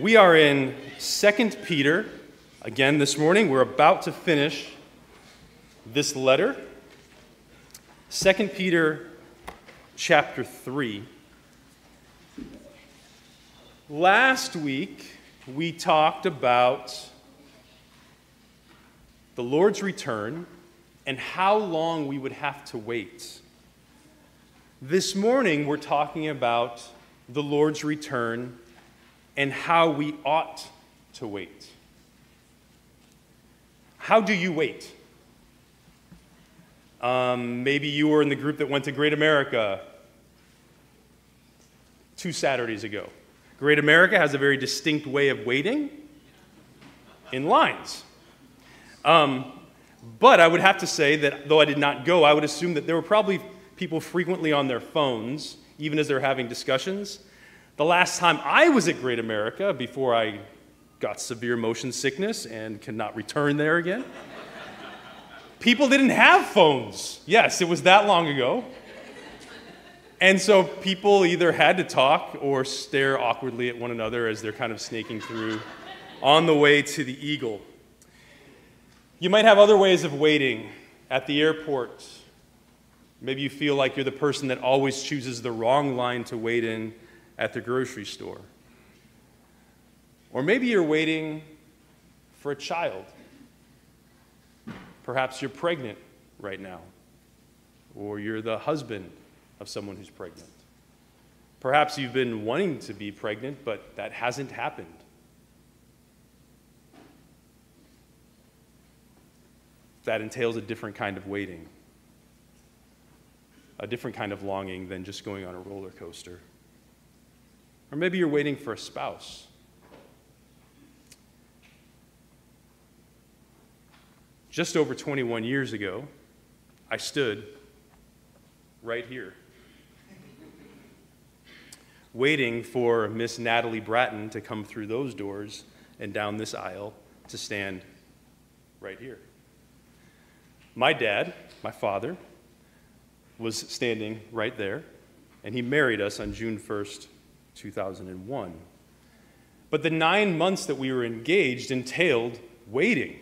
We are in 2 Peter. Again, this morning, we're about to finish this letter. 2 Peter chapter 3. Last week, we talked about the Lord's return and how long we would have to wait. This morning, we're talking about the Lord's return and how we ought to wait. How do you wait? Um, maybe you were in the group that went to Great America two Saturdays ago. Great America has a very distinct way of waiting in lines. Um, but I would have to say that though I did not go, I would assume that there were probably people frequently on their phones, even as they're having discussions, the last time I was at Great America, before I got severe motion sickness and cannot return there again, people didn't have phones. Yes, it was that long ago. And so people either had to talk or stare awkwardly at one another as they're kind of snaking through on the way to the Eagle. You might have other ways of waiting at the airport. Maybe you feel like you're the person that always chooses the wrong line to wait in at the grocery store. Or maybe you're waiting for a child. Perhaps you're pregnant right now, or you're the husband of someone who's pregnant. Perhaps you've been wanting to be pregnant, but that hasn't happened. That entails a different kind of waiting, a different kind of longing than just going on a roller coaster. Or maybe you're waiting for a spouse. Just over 21 years ago, I stood right here, waiting for Miss Natalie Bratton to come through those doors and down this aisle to stand right here. My dad, my father, was standing right there, and he married us on June 1st, 2001. But the nine months that we were engaged entailed waiting.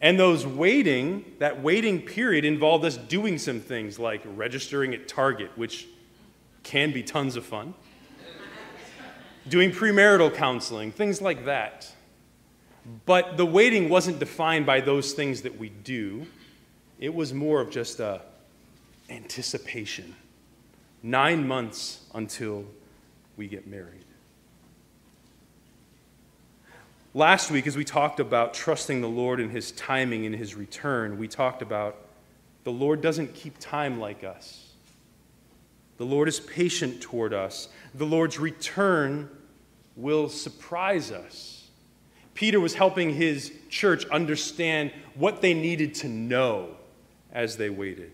And those waiting, that waiting period involved us doing some things like registering at Target, which can be tons of fun, doing premarital counseling, things like that. But the waiting wasn't defined by those things that we do. It was more of just a anticipation. Nine months until we get married. Last week, as we talked about trusting the Lord in His timing and His return, we talked about the Lord doesn't keep time like us. The Lord is patient toward us. The Lord's return will surprise us. Peter was helping his church understand what they needed to know as they waited.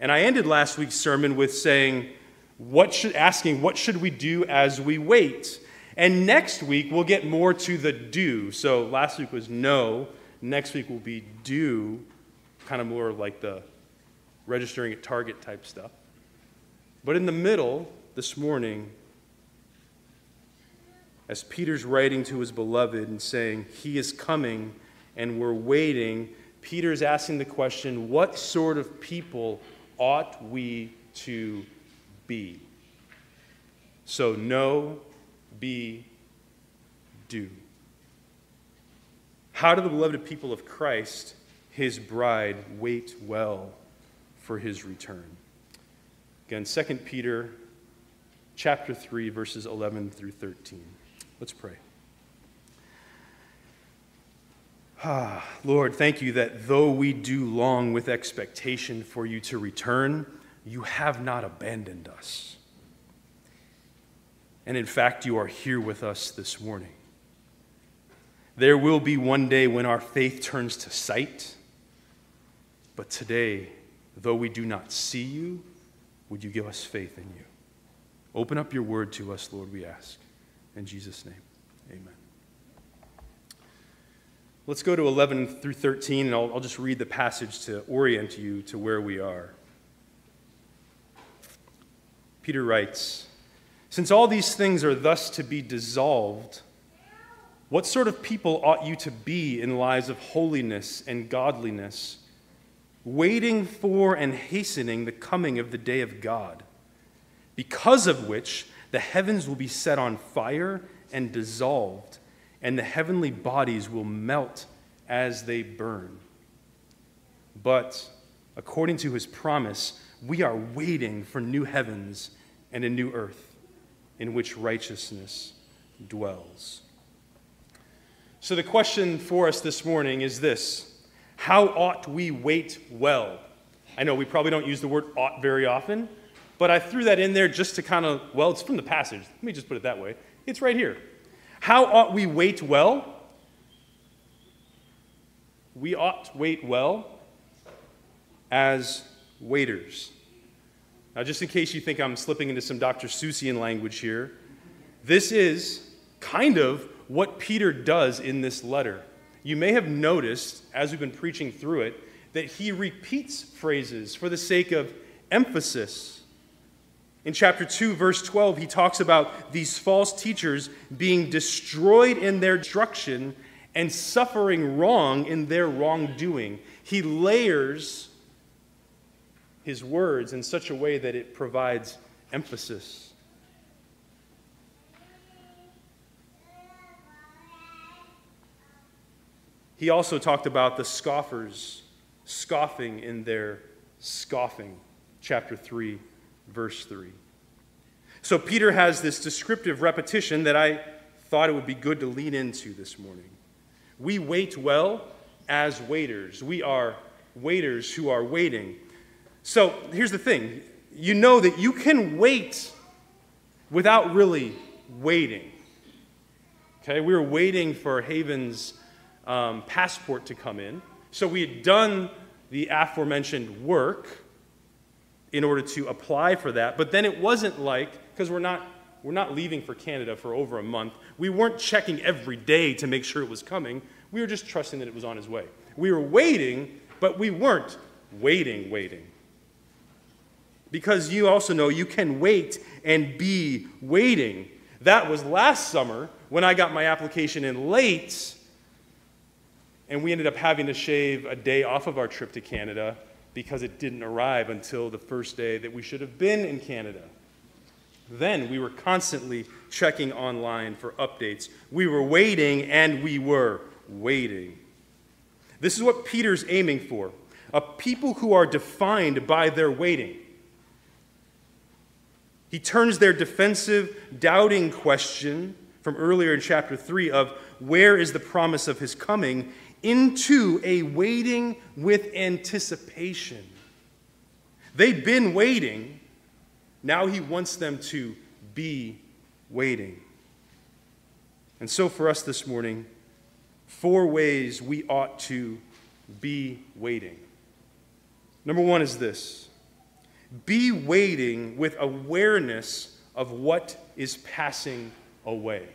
And I ended last week's sermon with saying, what should, asking, what should we do as we wait? And next week, we'll get more to the do. So last week was no. Next week will be do, kind of more like the registering at Target type stuff. But in the middle, this morning, as Peter's writing to his beloved and saying, He is coming and we're waiting, Peter's asking the question, What sort of people ought we to be. So know, be, do. How do the beloved people of Christ, his bride, wait well for his return? Again, 2 Peter chapter 3 verses 11 through 13. Let's pray. Ah, Lord, thank you that though we do long with expectation for you to return, you have not abandoned us. And in fact, you are here with us this morning. There will be one day when our faith turns to sight, but today, though we do not see you, would you give us faith in you? Open up your word to us, Lord, we ask. In Jesus' name, amen. Let's go to 11 through 13, and I'll, I'll just read the passage to orient you to where we are. Peter writes Since all these things are thus to be dissolved, what sort of people ought you to be in lives of holiness and godliness, waiting for and hastening the coming of the day of God, because of which the heavens will be set on fire and dissolved, and the heavenly bodies will melt as they burn? But according to his promise, we are waiting for new heavens and a new earth in which righteousness dwells. So, the question for us this morning is this How ought we wait well? I know we probably don't use the word ought very often, but I threw that in there just to kind of, well, it's from the passage. Let me just put it that way. It's right here. How ought we wait well? We ought wait well as waiters. Now, just in case you think I'm slipping into some Dr. Seussian language here, this is kind of what Peter does in this letter. You may have noticed, as we've been preaching through it, that he repeats phrases for the sake of emphasis. In chapter 2, verse 12, he talks about these false teachers being destroyed in their destruction and suffering wrong in their wrongdoing. He layers his words in such a way that it provides emphasis. He also talked about the scoffers scoffing in their scoffing, chapter 3, verse 3. So Peter has this descriptive repetition that I thought it would be good to lean into this morning. We wait well as waiters. We are waiters who are waiting. So here's the thing you know that you can wait without really waiting. Okay, we were waiting for Haven's um, passport to come in. So we had done the aforementioned work in order to apply for that. But then it wasn't like, because we're not, we're not leaving for Canada for over a month, we weren't checking every day to make sure it was coming. We were just trusting that it was on his way. We were waiting, but we weren't waiting, waiting. Because you also know you can wait and be waiting. That was last summer when I got my application in late, and we ended up having to shave a day off of our trip to Canada because it didn't arrive until the first day that we should have been in Canada. Then we were constantly checking online for updates. We were waiting and we were waiting. This is what Peter's aiming for a people who are defined by their waiting. He turns their defensive, doubting question from earlier in chapter 3 of where is the promise of his coming into a waiting with anticipation. They've been waiting. Now he wants them to be waiting. And so, for us this morning, four ways we ought to be waiting. Number one is this be waiting with awareness of what is passing away.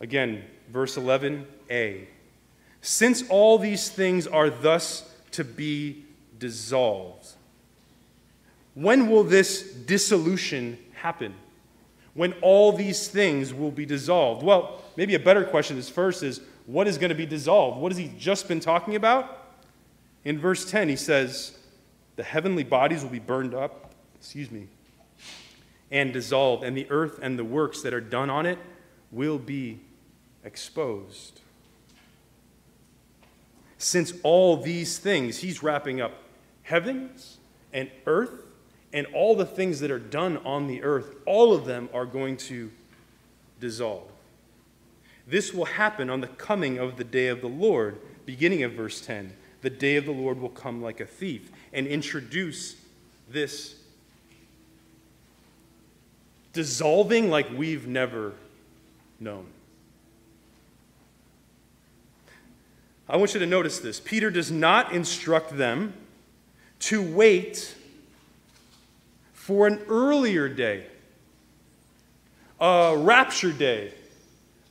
Again, verse 11a. Since all these things are thus to be dissolved, when will this dissolution happen? When all these things will be dissolved? Well, maybe a better question is first is what is going to be dissolved? What has he just been talking about? In verse 10, he says, the heavenly bodies will be burned up, excuse me, and dissolved, and the earth and the works that are done on it will be exposed. Since all these things, he's wrapping up heavens and earth and all the things that are done on the earth, all of them are going to dissolve. This will happen on the coming of the day of the Lord, beginning of verse 10 the day of the Lord will come like a thief, and introduce this dissolving like we've never known. I want you to notice this. Peter does not instruct them to wait for an earlier day, a rapture day,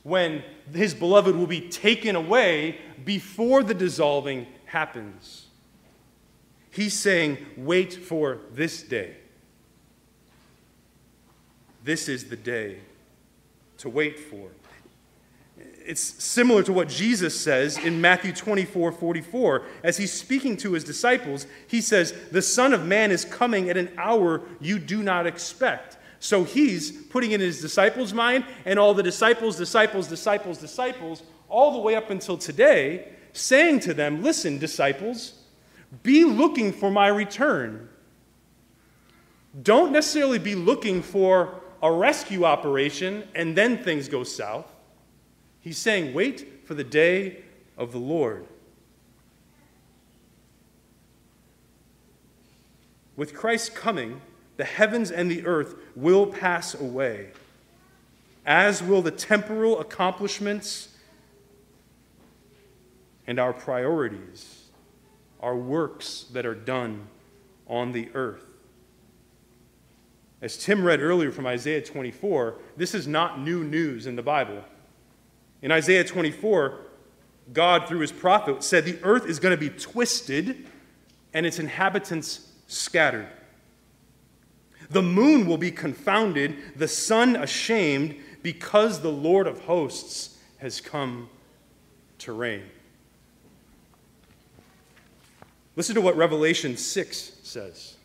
when his beloved will be taken away before the dissolving happens. He's saying, wait for this day. this is the day to wait for. It's similar to what Jesus says in Matthew 24 44. As he's speaking to his disciples, he says, The Son of Man is coming at an hour you do not expect. So he's putting in his disciples' mind, and all the disciples, disciples, disciples, disciples, all the way up until today, saying to them, Listen, disciples, be looking for my return. Don't necessarily be looking for a rescue operation and then things go south. He's saying, wait for the day of the Lord. With Christ's coming, the heavens and the earth will pass away, as will the temporal accomplishments and our priorities, our works that are done on the earth. As Tim read earlier from Isaiah 24, this is not new news in the Bible. In Isaiah 24, God, through his prophet, said the earth is going to be twisted and its inhabitants scattered. The moon will be confounded, the sun ashamed, because the Lord of hosts has come to reign. Listen to what Revelation 6 says.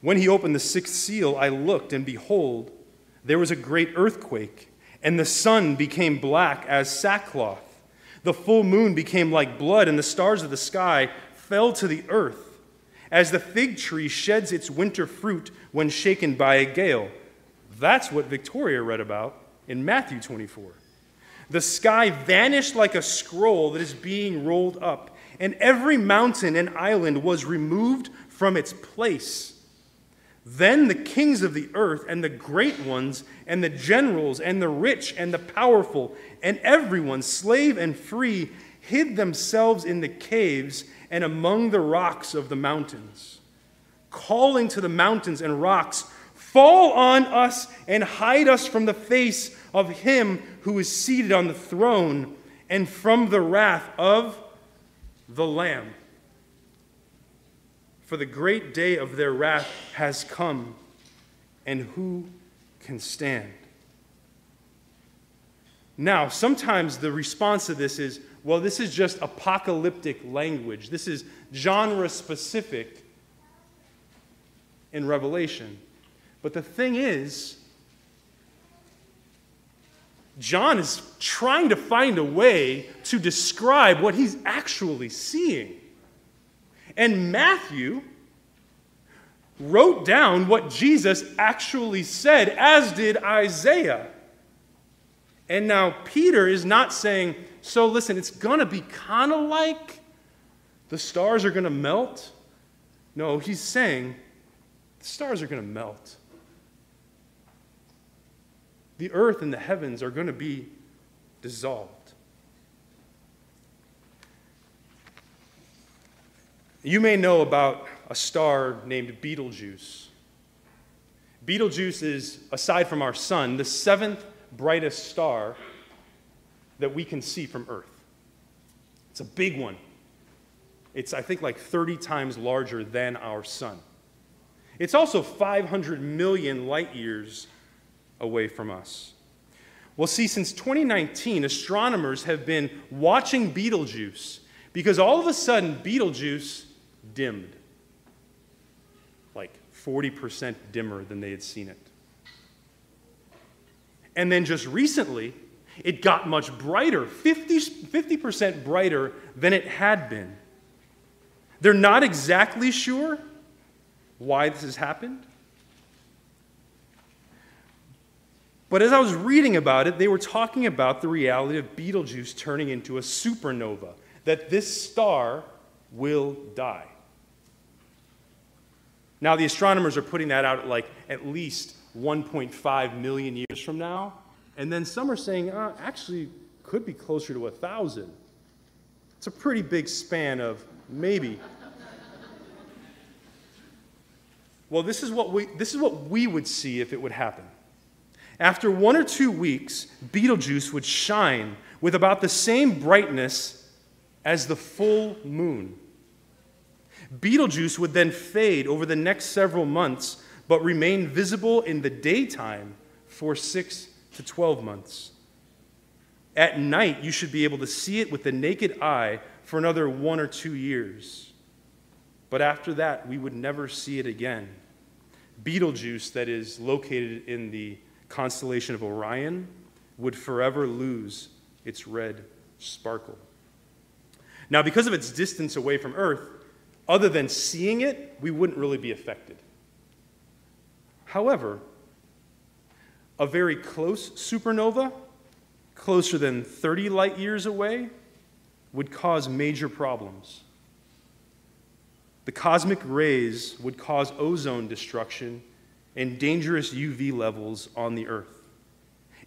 When he opened the sixth seal, I looked, and behold, there was a great earthquake, and the sun became black as sackcloth. The full moon became like blood, and the stars of the sky fell to the earth, as the fig tree sheds its winter fruit when shaken by a gale. That's what Victoria read about in Matthew 24. The sky vanished like a scroll that is being rolled up, and every mountain and island was removed from its place. Then the kings of the earth, and the great ones, and the generals, and the rich, and the powerful, and everyone, slave and free, hid themselves in the caves and among the rocks of the mountains, calling to the mountains and rocks, Fall on us and hide us from the face of him who is seated on the throne and from the wrath of the Lamb for the great day of their wrath has come, and who can stand? Now, sometimes the response to this is, well, this is just apocalyptic language. This is genre specific in Revelation. But the thing is, John is trying to find a way to describe what he's actually seeing. And Matthew wrote down what Jesus actually said, as did Isaiah. And now Peter is not saying, so listen, it's going to be kind of like the stars are going to melt. No, he's saying the stars are going to melt. The earth and the heavens are going to be dissolved. You may know about a star named Betelgeuse. Betelgeuse is, aside from our sun, the seventh brightest star that we can see from Earth. It's a big one. It's, I think, like 30 times larger than our sun. It's also 500 million light years away from us. Well, see, since 2019, astronomers have been watching Betelgeuse because all of a sudden, Betelgeuse dimmed, like 40% dimmer than they had seen it. And then just recently, it got much brighter, 50, 50% brighter than it had been. They're not exactly sure why this has happened. But as I was reading about it, they were talking about the reality of Betelgeuse turning into a supernova, that this star will die. Now, the astronomers are putting that out at like at least 1.5 million years from now. And then some are saying, uh, actually, could be closer to a 1,000. It's a pretty big span of maybe. well, this is, what we, this is what we would see if it would happen. After one or two weeks, Betelgeuse would shine with about the same brightness as the full moon. Betelgeuse would then fade over the next several months, but remain visible in the daytime for six to 12 months. At night, you should be able to see it with the naked eye for another one or two years. But after that, we would never see it again. Betelgeuse, that is located in the constellation of Orion, would forever lose its red sparkle. Now, because of its distance away from Earth, other than seeing it, we wouldn't really be affected. However, a very close supernova, closer than 30 light years away, would cause major problems. The cosmic rays would cause ozone destruction and dangerous UV levels on the Earth.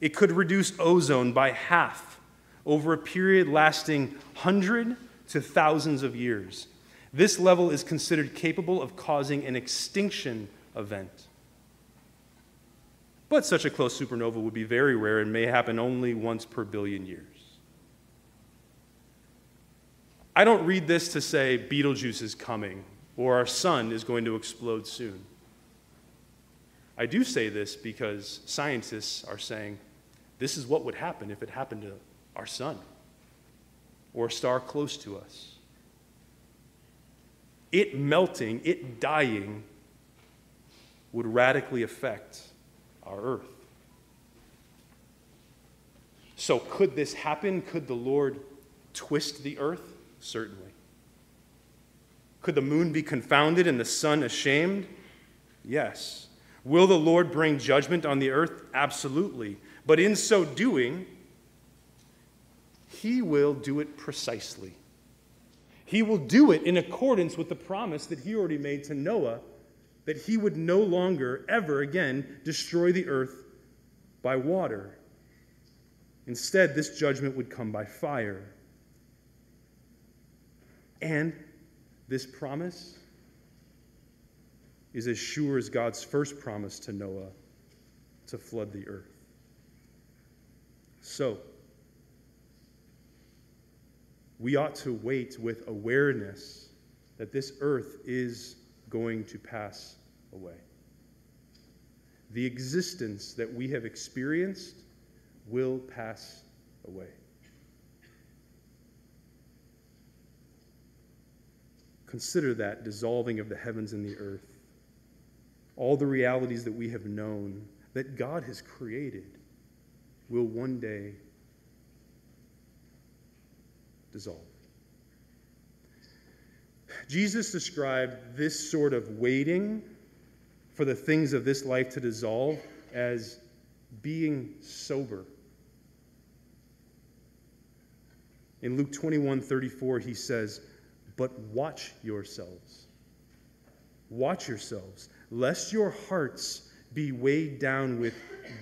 It could reduce ozone by half over a period lasting hundred to thousands of years. This level is considered capable of causing an extinction event. But such a close supernova would be very rare and may happen only once per billion years. I don't read this to say Betelgeuse is coming or our sun is going to explode soon. I do say this because scientists are saying this is what would happen if it happened to our sun or a star close to us. It melting, it dying, would radically affect our earth. So, could this happen? Could the Lord twist the earth? Certainly. Could the moon be confounded and the sun ashamed? Yes. Will the Lord bring judgment on the earth? Absolutely. But in so doing, he will do it precisely. He will do it in accordance with the promise that he already made to Noah that he would no longer, ever again, destroy the earth by water. Instead, this judgment would come by fire. And this promise is as sure as God's first promise to Noah to flood the earth. So, we ought to wait with awareness that this earth is going to pass away. The existence that we have experienced will pass away. Consider that dissolving of the heavens and the earth. All the realities that we have known, that God has created, will one day dissolve. Jesus described this sort of waiting for the things of this life to dissolve as being sober. In Luke 21 34, he says, But watch yourselves. Watch yourselves, lest your hearts be weighed down with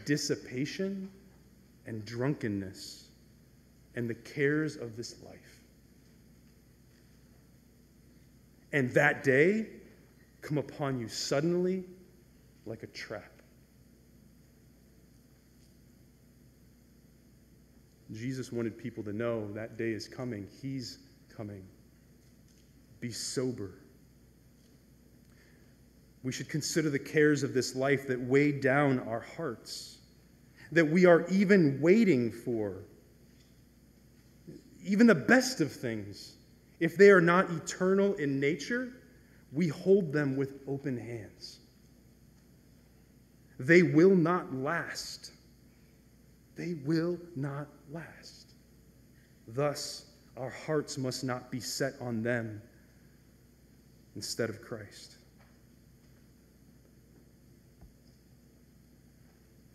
dissipation and drunkenness and the cares of this life. And that day come upon you suddenly like a trap. Jesus wanted people to know that day is coming. He's coming. Be sober. We should consider the cares of this life that weigh down our hearts, that we are even waiting for. Even the best of things if they are not eternal in nature, we hold them with open hands. They will not last. They will not last. Thus, our hearts must not be set on them instead of Christ.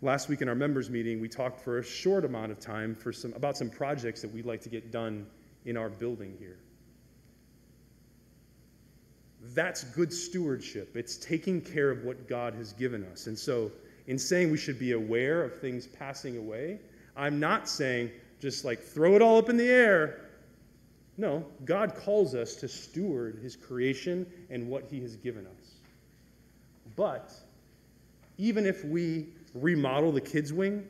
Last week in our members' meeting, we talked for a short amount of time for some, about some projects that we'd like to get done in our building here. That's good stewardship. It's taking care of what God has given us. And so, in saying we should be aware of things passing away, I'm not saying just like throw it all up in the air. No, God calls us to steward his creation and what he has given us. But even if we remodel the kids' wing,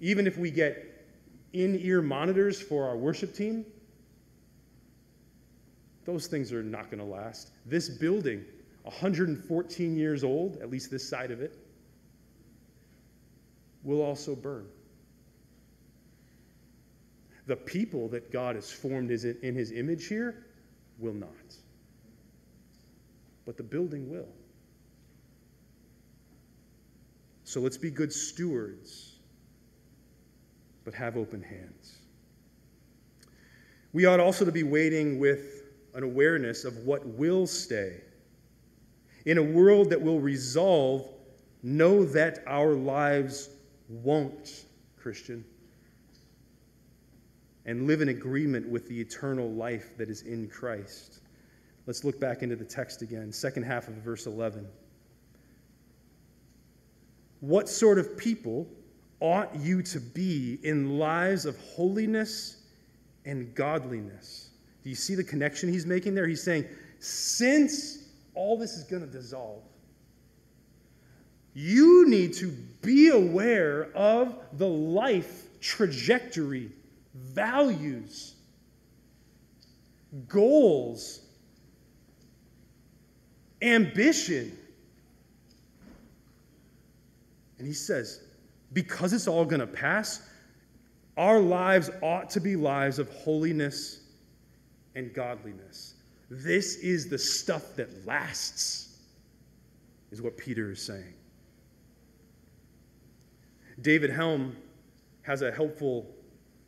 even if we get in ear monitors for our worship team, those things are not going to last. This building, 114 years old, at least this side of it, will also burn. The people that God has formed in his image here will not. But the building will. So let's be good stewards, but have open hands. We ought also to be waiting with an awareness of what will stay. In a world that will resolve, know that our lives won't, Christian, and live in agreement with the eternal life that is in Christ. Let's look back into the text again, second half of verse 11. What sort of people ought you to be in lives of holiness and godliness? Do you see the connection he's making there? He's saying, since all this is going to dissolve, you need to be aware of the life trajectory, values, goals, ambition. And he says, because it's all going to pass, our lives ought to be lives of holiness and godliness. This is the stuff that lasts, is what Peter is saying. David Helm has a helpful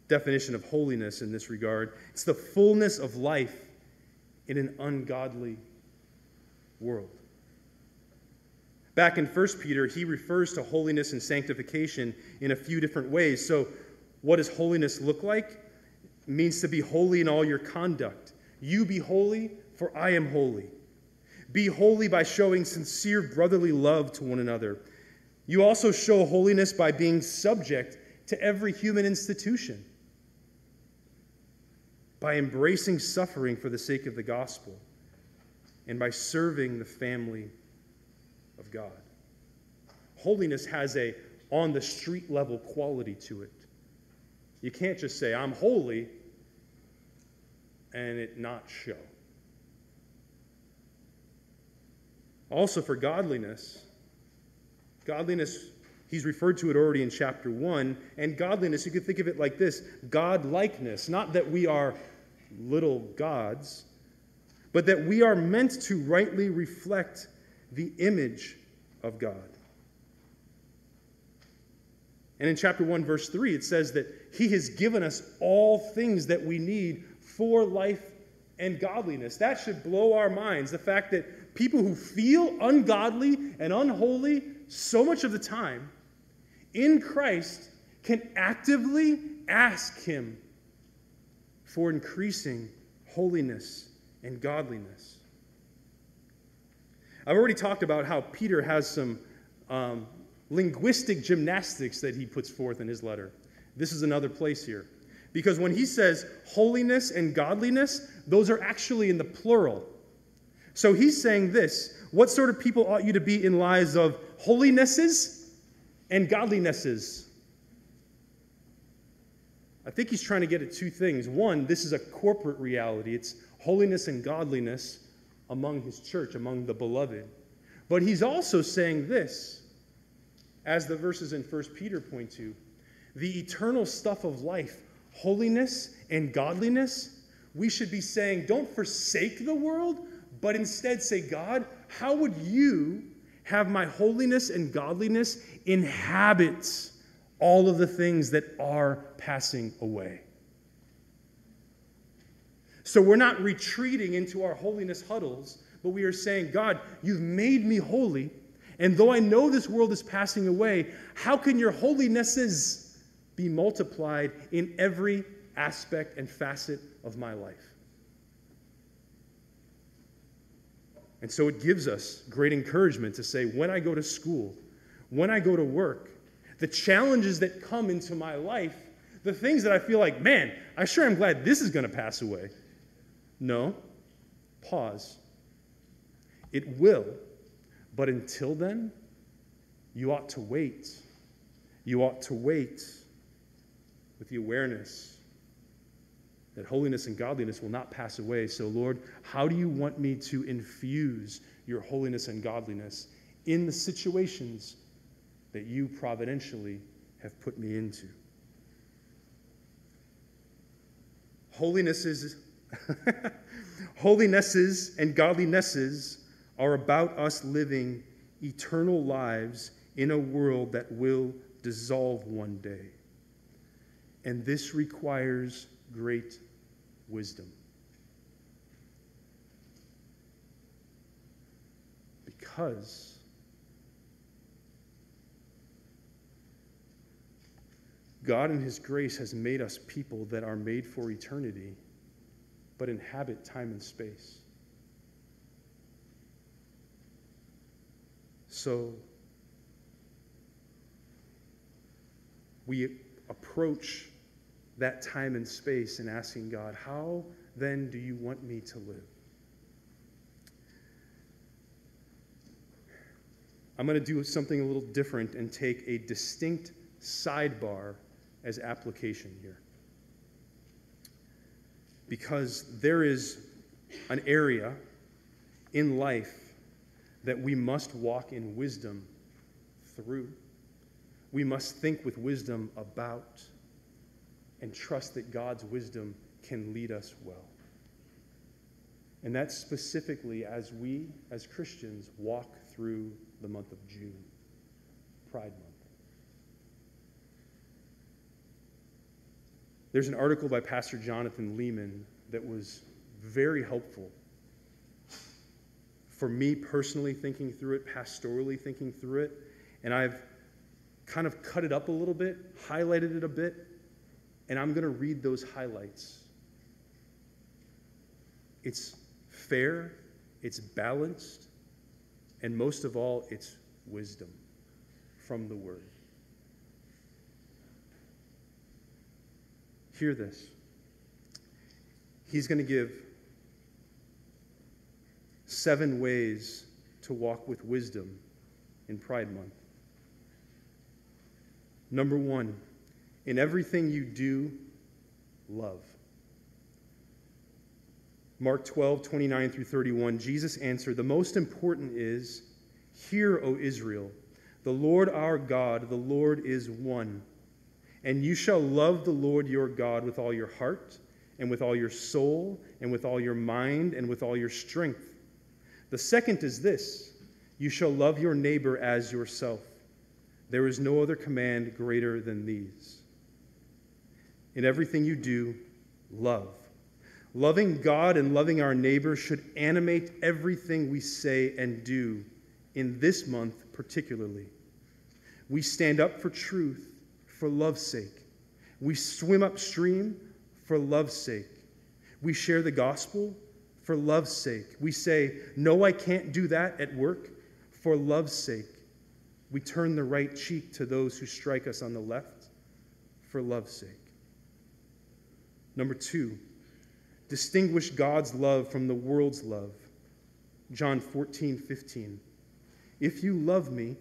definition of holiness in this regard it's the fullness of life in an ungodly world. Back in 1 Peter, he refers to holiness and sanctification in a few different ways. So, what does holiness look like? It means to be holy in all your conduct. You be holy, for I am holy. Be holy by showing sincere brotherly love to one another you also show holiness by being subject to every human institution, by embracing suffering for the sake of the gospel, and by serving the family of God. Holiness has a on the street level quality to it. You can't just say, I'm holy, and it not show. Also, for godliness, Godliness, he's referred to it already in chapter 1. And godliness, you could think of it like this God likeness. Not that we are little gods, but that we are meant to rightly reflect the image of God. And in chapter 1, verse 3, it says that He has given us all things that we need for life and godliness. That should blow our minds. The fact that people who feel ungodly and unholy so much of the time in Christ can actively ask Him for increasing holiness and godliness. I've already talked about how Peter has some um, linguistic gymnastics that he puts forth in his letter. This is another place here. Because when he says holiness and godliness, those are actually in the plural. So he's saying this What sort of people ought you to be in lives of holinesses and godlinesses. I think he's trying to get at two things. One, this is a corporate reality, it's holiness and godliness among his church, among the beloved. But he's also saying this, as the verses in 1 Peter point to the eternal stuff of life, holiness and godliness. We should be saying, don't forsake the world, but instead say, God, how would you have my holiness and godliness inhabit all of the things that are passing away. So we're not retreating into our holiness huddles, but we are saying, God, you've made me holy. And though I know this world is passing away, how can your holinesses be multiplied in every aspect and facet of my life? And so it gives us great encouragement to say, when I go to school, when I go to work, the challenges that come into my life, the things that I feel like, man, I sure am glad this is going to pass away. No, pause. It will, but until then, you ought to wait. You ought to wait with the awareness that holiness and godliness will not pass away. So, Lord, how do you want me to infuse your holiness and godliness in the situations that you providentially have put me into? Holinesses, holinesses and godlinesses are about us living eternal lives in a world that will dissolve one day. And this requires great wisdom. Because God, in His grace, has made us people that are made for eternity, but inhabit time and space. So, we approach that time and space and asking God, How then do you want me to live? I'm going to do something a little different and take a distinct sidebar as application here. Because there is an area in life that we must walk in wisdom through. We must think with wisdom about and trust that God's wisdom can lead us well. And that's specifically as we, as Christians, walk through the month of June, Pride Month. There's an article by Pastor Jonathan Leeman that was very helpful for me personally thinking through it, pastorally thinking through it. And I've kind of cut it up a little bit, highlighted it a bit, and I'm going to read those highlights. It's fair, it's balanced, and most of all, it's wisdom from the Word. Hear this. He's going to give seven ways to walk with wisdom in Pride Month. Number one, in everything you do, love. Mark 12, 29 through 31, Jesus answered, The most important is, Hear, O Israel, the Lord our God, the Lord is one. And you shall love the Lord your God with all your heart, and with all your soul, and with all your mind, and with all your strength. The second is this you shall love your neighbor as yourself. There is no other command greater than these. In everything you do, love. Loving God and loving our neighbor should animate everything we say and do in this month, particularly. We stand up for truth for love's sake. We swim upstream for love's sake. We share the gospel for love's sake. We say, No, I can't do that at work for love's sake. We turn the right cheek to those who strike us on the left for love's sake. Number two, distinguish God's love from the world's love. John 14, 15. If you love me,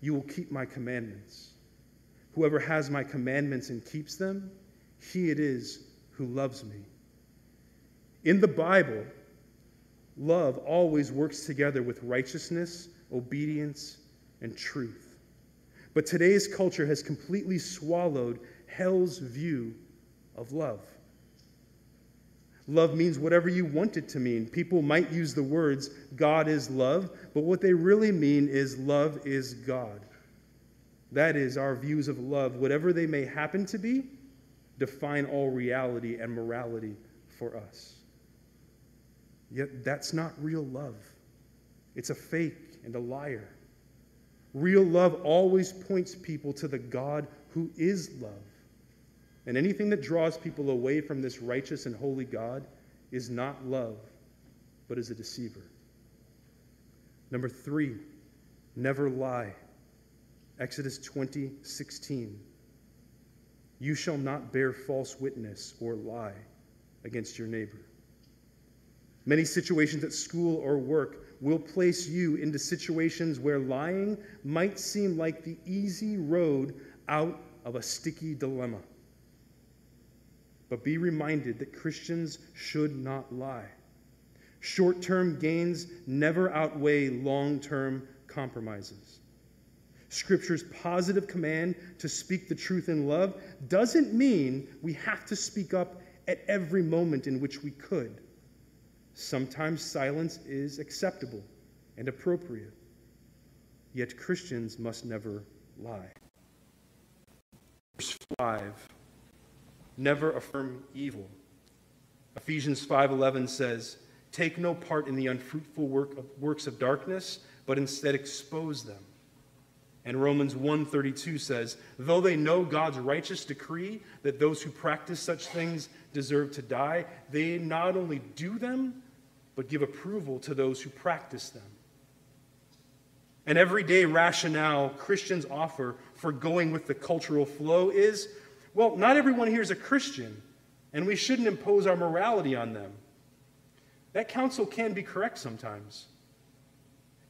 you will keep my commandments. Whoever has my commandments and keeps them, he it is who loves me. In the Bible, love always works together with righteousness, obedience, and truth. But today's culture has completely swallowed hell's view of love. Love means whatever you want it to mean. People might use the words, God is love, but what they really mean is love is God. That is, our views of love, whatever they may happen to be, define all reality and morality for us. Yet that's not real love. It's a fake and a liar. Real love always points people to the God who is love. And anything that draws people away from this righteous and holy God is not love, but is a deceiver. Number three, never lie. Exodus 20, 16. You shall not bear false witness or lie against your neighbor. Many situations at school or work, will place you into situations where lying might seem like the easy road out of a sticky dilemma. But be reminded that Christians should not lie. Short term gains never outweigh long term compromises. Scripture's positive command to speak the truth in love doesn't mean we have to speak up at every moment in which we could. Sometimes silence is acceptable and appropriate. Yet Christians must never lie. Verse 5 Never affirm evil. Ephesians 5:11 says, "Take no part in the unfruitful work of, works of darkness, but instead expose them." And Romans 1:32 says, "Though they know God's righteous decree that those who practice such things deserve to die, they not only do them, but give approval to those who practice them." An everyday rationale Christians offer for going with the cultural flow is well, not everyone here is a Christian, and we shouldn't impose our morality on them. That counsel can be correct sometimes.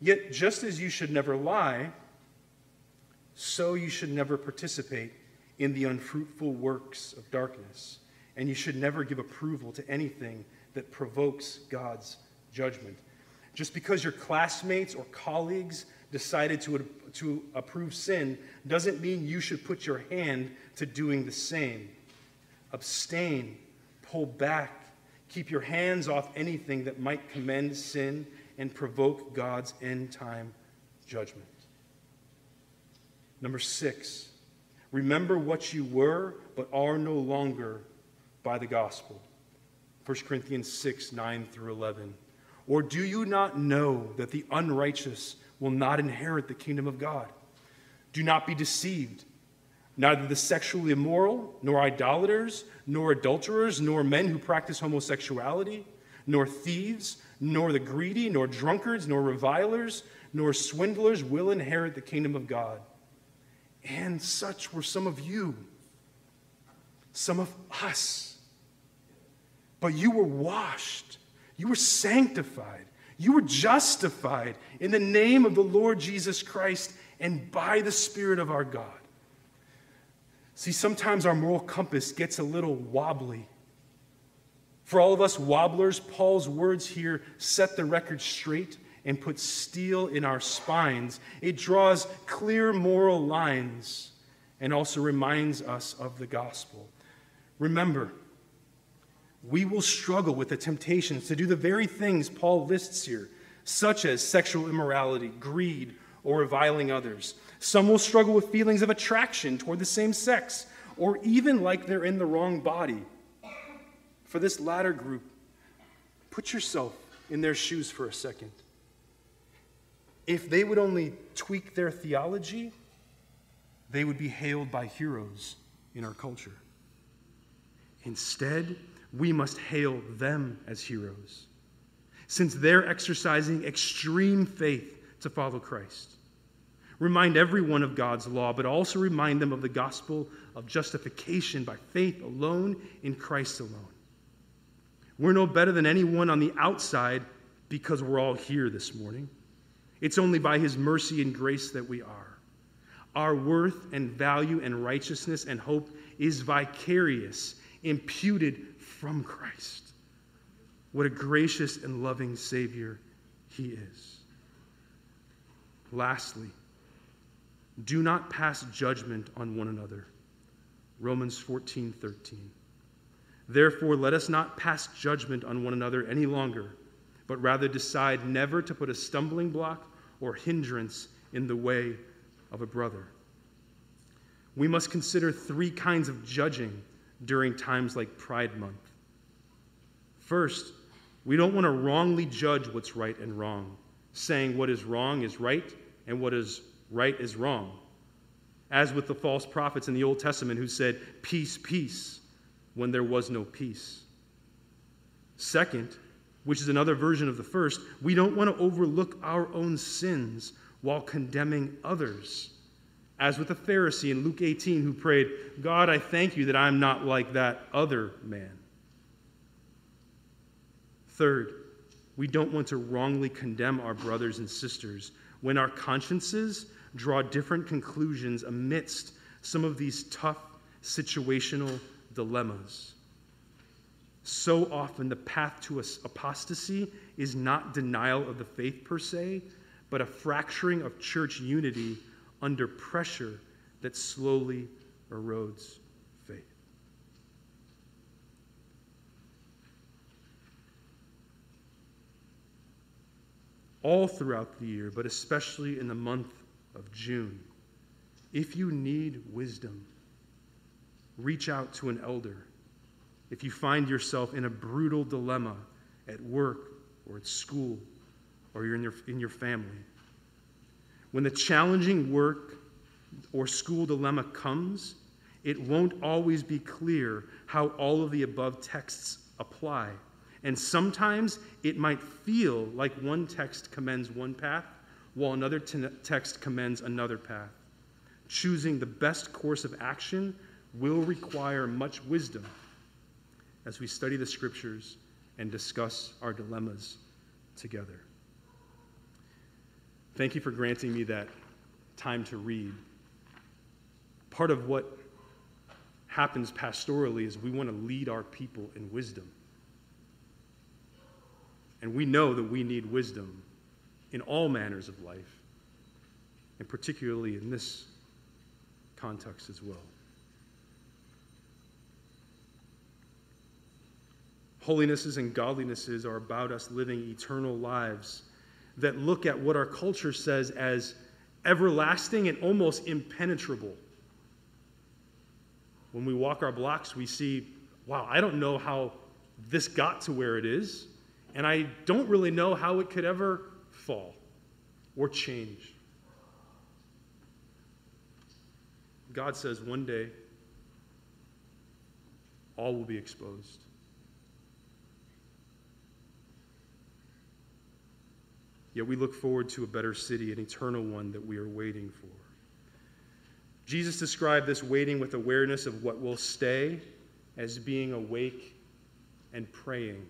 Yet, just as you should never lie, so you should never participate in the unfruitful works of darkness, and you should never give approval to anything that provokes God's judgment. Just because your classmates or colleagues decided to, to approve sin doesn't mean you should put your hand to doing the same. Abstain, pull back, keep your hands off anything that might commend sin and provoke God's end time judgment. Number six, remember what you were but are no longer by the gospel. 1 Corinthians 6 9 through 11. Or do you not know that the unrighteous will not inherit the kingdom of God? Do not be deceived. Neither the sexually immoral, nor idolaters, nor adulterers, nor men who practice homosexuality, nor thieves, nor the greedy, nor drunkards, nor revilers, nor swindlers will inherit the kingdom of God. And such were some of you, some of us. But you were washed, you were sanctified, you were justified in the name of the Lord Jesus Christ and by the Spirit of our God. See, sometimes our moral compass gets a little wobbly. For all of us wobblers, Paul's words here set the record straight and put steel in our spines. It draws clear moral lines and also reminds us of the gospel. Remember, we will struggle with the temptations to do the very things Paul lists here, such as sexual immorality, greed, or reviling others. Some will struggle with feelings of attraction toward the same sex, or even like they're in the wrong body. For this latter group, put yourself in their shoes for a second. If they would only tweak their theology, they would be hailed by heroes in our culture. Instead, we must hail them as heroes, since they're exercising extreme faith to follow Christ. Remind everyone of God's law, but also remind them of the gospel of justification by faith alone in Christ alone. We're no better than anyone on the outside because we're all here this morning. It's only by His mercy and grace that we are. Our worth and value and righteousness and hope is vicarious, imputed from Christ. What a gracious and loving Savior He is. Lastly, do not pass judgment on one another. Romans 14, 13. Therefore, let us not pass judgment on one another any longer, but rather decide never to put a stumbling block or hindrance in the way of a brother. We must consider three kinds of judging during times like Pride Month. First, we don't want to wrongly judge what's right and wrong, saying what is wrong is right and what is right is wrong. As with the false prophets in the Old Testament who said, Peace, peace, when there was no peace. Second, which is another version of the first, we don't want to overlook our own sins while condemning others. As with the Pharisee in Luke 18 who prayed, God, I thank you that I'm not like that other man. Third, we don't want to wrongly condemn our brothers and sisters when our consciences draw different conclusions amidst some of these tough situational dilemmas. So often, the path to apostasy is not denial of the faith per se, but a fracturing of church unity under pressure that slowly erodes faith. All throughout the year, but especially in the month of June, if you need wisdom, reach out to an elder. If you find yourself in a brutal dilemma at work or at school or you're in your, in your family, when the challenging work or school dilemma comes, it won't always be clear how all of the above texts apply. And sometimes it might feel like one text commends one path while another t- text commends another path. Choosing the best course of action will require much wisdom as we study the scriptures and discuss our dilemmas together. Thank you for granting me that time to read. Part of what happens pastorally is we want to lead our people in wisdom. And we know that we need wisdom in all manners of life, and particularly in this context as well. Holinesses and godlinesses are about us living eternal lives that look at what our culture says as everlasting and almost impenetrable. When we walk our blocks, we see, wow, I don't know how this got to where it is, and I don't really know how it could ever fall or change. God says one day all will be exposed. Yet we look forward to a better city, an eternal one that we are waiting for. Jesus described this waiting with awareness of what will stay as being awake and praying.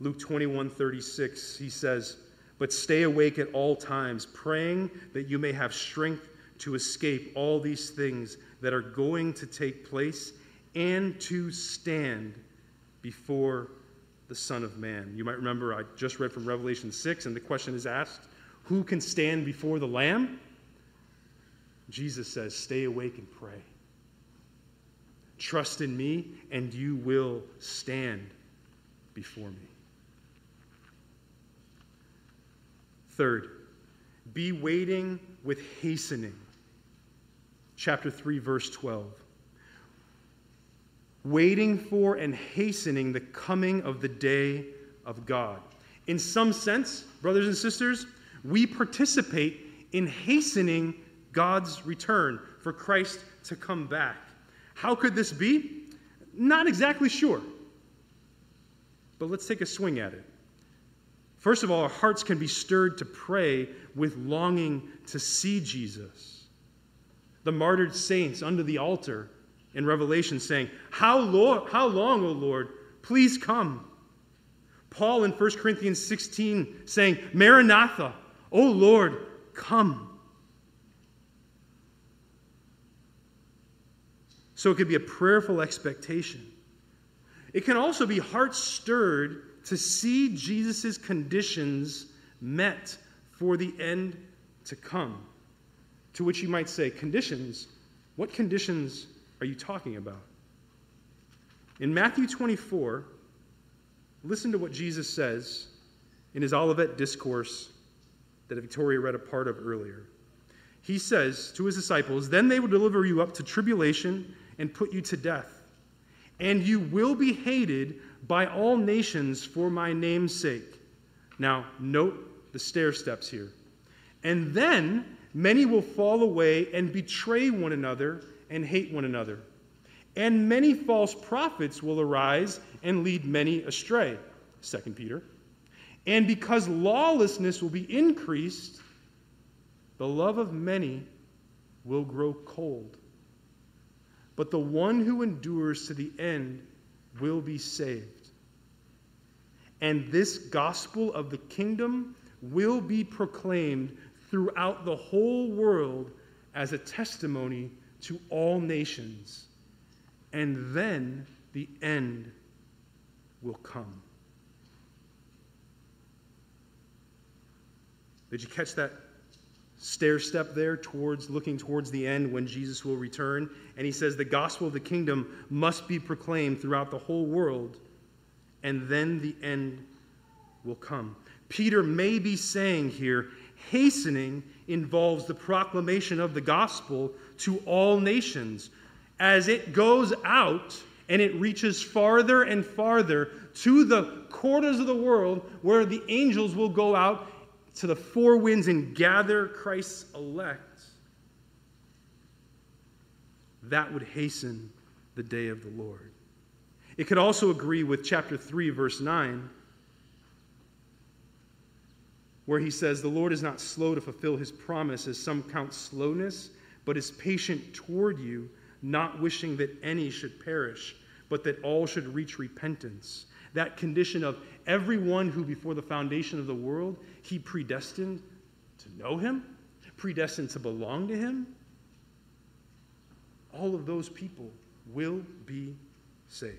Luke 21 36, he says, But stay awake at all times, praying that you may have strength to escape all these things that are going to take place and to stand before the Son of Man. You might remember I just read from Revelation 6, and the question is asked Who can stand before the Lamb? Jesus says, Stay awake and pray. Trust in me, and you will stand before me. Third, be waiting with hastening. Chapter 3, verse 12 waiting for and hastening the coming of the day of God. In some sense, brothers and sisters, we participate in hastening God's return for Christ to come back. How could this be? Not exactly sure. But let's take a swing at it. First of all, our hearts can be stirred to pray with longing to see Jesus. The martyred saints under the altar in Revelation saying, How, Lord, how long, O Lord? Please come. Paul in 1 Corinthians 16 saying, Maranatha, O Lord, come. So it could be a prayerful expectation. It can also be heart stirred to see Jesus' conditions met for the end to come. To which you might say, Conditions? What conditions are you talking about? In Matthew 24, listen to what Jesus says in his Olivet discourse that Victoria read a part of earlier. He says to his disciples, Then they will deliver you up to tribulation and put you to death, and you will be hated by all nations for my name's sake. Now, note the stair steps here. And then many will fall away and betray one another and hate one another. And many false prophets will arise and lead many astray. 2 Peter. And because lawlessness will be increased, the love of many will grow cold. But the one who endures to the end will be saved. And this gospel of the kingdom will be proclaimed throughout the whole world as a testimony to all nations. And then the end will come. Did you catch that stair step there towards looking towards the end when Jesus will return? And he says the gospel of the kingdom must be proclaimed throughout the whole world, and then the end will come. Peter may be saying here, hastening involves the proclamation of the gospel to all nations. As it goes out and it reaches farther and farther to the corners of the world where the angels will go out to the four winds and gather Christ's elect, that would hasten the day of the Lord. It could also agree with chapter 3, verse 9, where he says, The Lord is not slow to fulfill his promise, as some count slowness, but is patient toward you, not wishing that any should perish, but that all should reach repentance. That condition of everyone who before the foundation of the world he predestined to know him, predestined to belong to him, all of those people will be saved.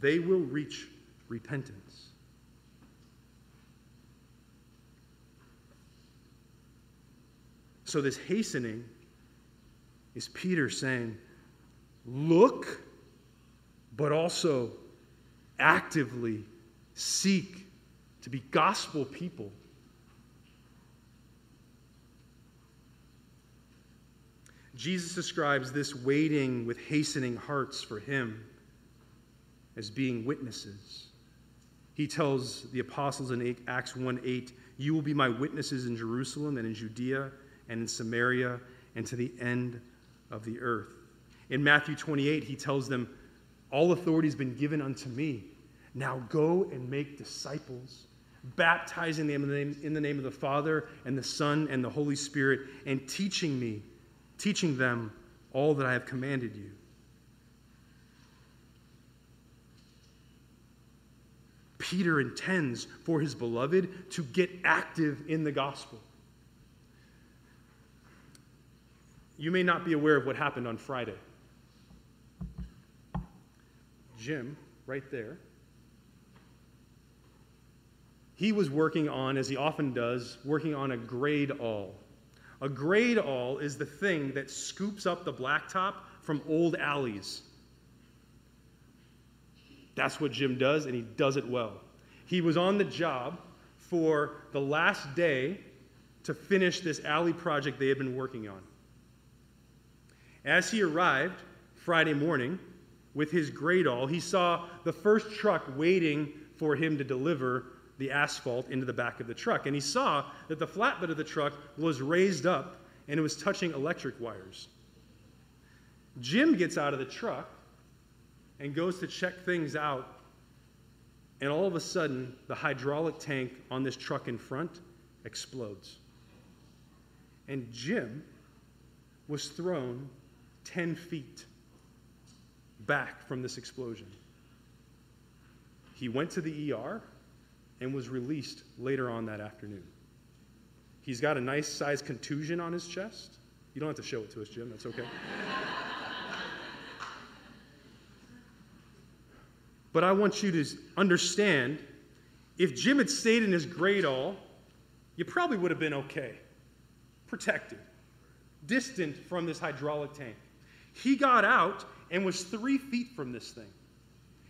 They will reach repentance. So, this hastening is Peter saying, Look, but also actively seek to be gospel people. Jesus describes this waiting with hastening hearts for him as being witnesses. He tells the apostles in Acts 1 8, You will be my witnesses in Jerusalem and in Judea and in Samaria and to the end of the earth. In Matthew 28, he tells them, All authority has been given unto me. Now go and make disciples, baptizing them in the, name, in the name of the Father and the Son and the Holy Spirit, and teaching me, teaching them all that I have commanded you. Peter intends for his beloved to get active in the gospel. You may not be aware of what happened on Friday. Jim, right there, he was working on, as he often does, working on a Gradall. A Gradall is the thing that scoops up the blacktop from old alleys. That's what Jim does, and he does it well. He was on the job for the last day to finish this alley project they had been working on. As he arrived Friday morning with his Gradall, he saw the first truck waiting for him to deliver the asphalt into the back of the truck. And he saw that the flatbed of the truck was raised up and it was touching electric wires. Jim gets out of the truck and goes to check things out. And all of a sudden, the hydraulic tank on this truck in front explodes. And Jim was thrown 10 feet back from this explosion. He went to the ER and was released later on that afternoon. He's got a nice sized contusion on his chest. You don't have to show it to us, Jim, that's okay. but I want you to understand if Jim had stayed in his Gradall, you probably would have been okay, protected, distant from this hydraulic tank. He got out and was three feet from this thing.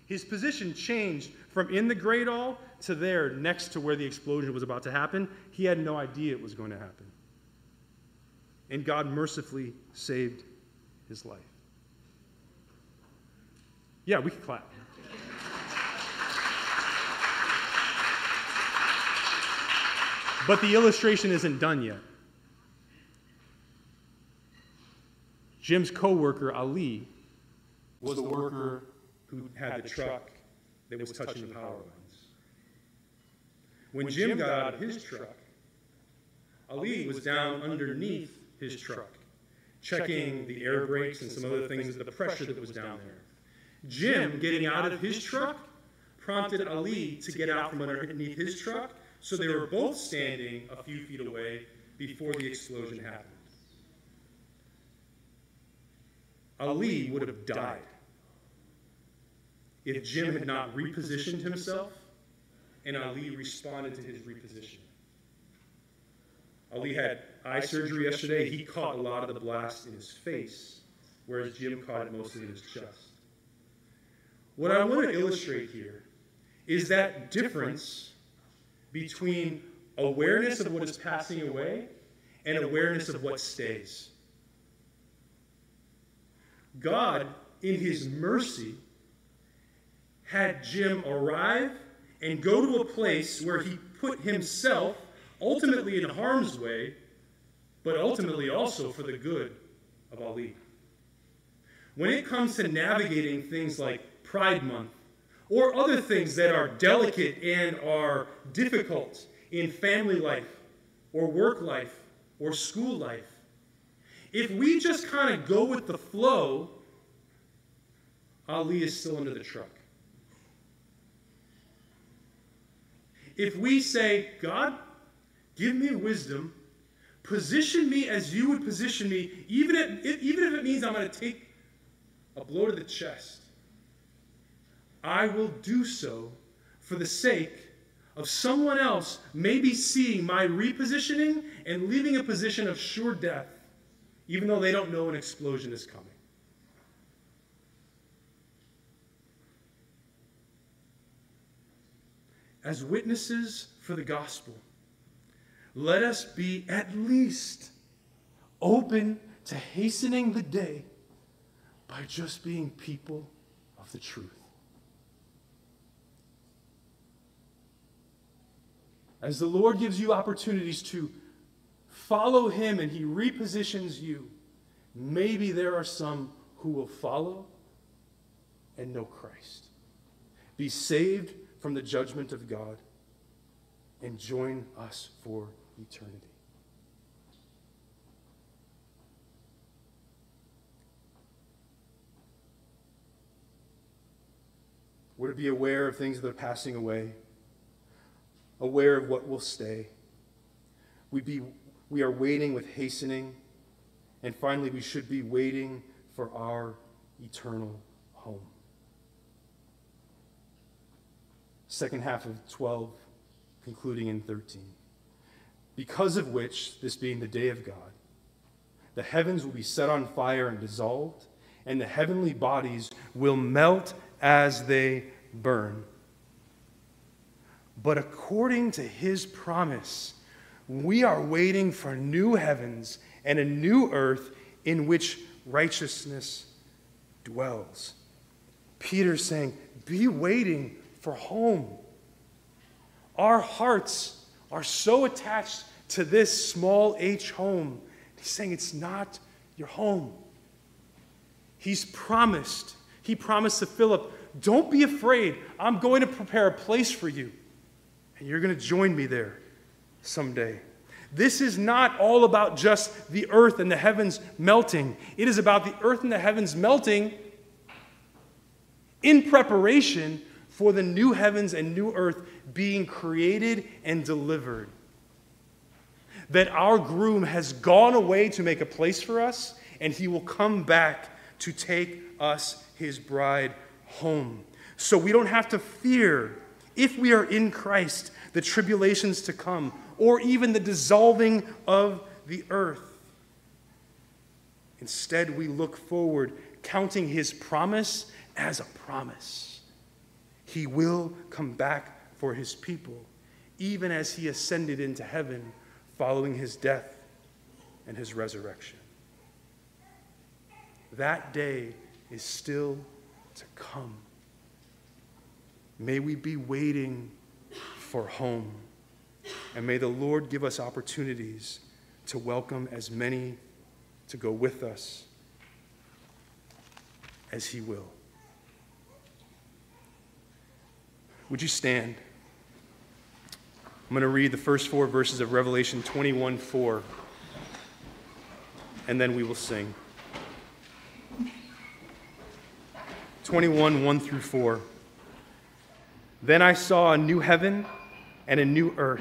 His position changed from in the Gradall to there next to where the explosion was about to happen. He had no idea it was going to happen. And God mercifully saved his life. Yeah, we can clap. But the illustration isn't done yet. Jim's coworker Ali was the worker who had the truck that was touching the power lines. When Jim got out of his truck, Ali was down underneath his truck, checking the air brakes and some other things, the pressure that was down there. Jim, getting out of his truck, prompted Ali to get out from underneath his truck, so they were both standing a few feet away before the explosion happened. Ali would have died if Jim had not repositioned himself and Ali responded to his repositioning. Ali had eye surgery yesterday. He caught a lot of the blast in his face, whereas Jim caught it mostly in his chest. What I want to illustrate here is that difference between awareness of what is passing away and awareness of what stays. God, in his mercy, had Jim arrive and go to a place where he put himself ultimately in harm's way, but ultimately also for the good of Ali. When it comes to navigating things like Pride Month or other things that are delicate and are difficult in family life or work life or school life, if we just kind of go with the flow, Ali is still under the truck. If we say, God, give me wisdom, position me as you would position me, even if, even if it means I'm going to take a blow to the chest, I will do so for the sake of someone else maybe seeing my repositioning and leaving a position of sure death, even though they don't know an explosion is coming. As witnesses for the gospel, let us be at least open to hastening the day by just being people of the truth. As the Lord gives you opportunities to follow Him and He repositions you, maybe there are some who will follow and know Christ. Be saved from the judgment of God and join us for eternity. We're to be aware of things that are passing away aware of what will stay. We, be, we are waiting with hastening. And finally, we should be waiting for our eternal home. Second half of 12, concluding in 13. Because of which, this being the day of God, the heavens will be set on fire and dissolved, and the heavenly bodies will melt as they burn. But according to his promise, we are waiting for new heavens and a new earth in which righteousness dwells. Peter's saying, Be waiting for home. Our hearts are so attached to this small h home. He's saying it's not your home. He's promised. He promised to Philip, Don't be afraid. I'm going to prepare a place for you. And you're going to join me there someday. This is not all about just the earth and the heavens melting. It is about the earth and the heavens melting in preparation for the new heavens and new earth being created and delivered. That our groom has gone away to make a place for us, and he will come back to take us, his bride, home. So we don't have to fear if we are in Christ, the tribulations to come, or even the dissolving of the earth. Instead, we look forward, counting his promise as a promise. He will come back for his people, even as he ascended into heaven following his death and his resurrection. That day is still to come. May we be waiting for home. And may the Lord give us opportunities to welcome as many to go with us as He will. Would you stand? I'm going to read the first four verses of Revelation 21 4, and then we will sing. 21 1 through 4. Then I saw a new heaven and a new earth.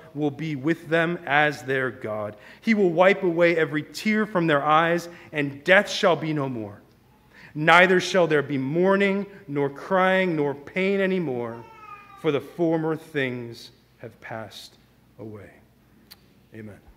will be with them as their God. He will wipe away every tear from their eyes, and death shall be no more. Neither shall there be mourning, nor crying, nor pain anymore, for the former things have passed away. Amen.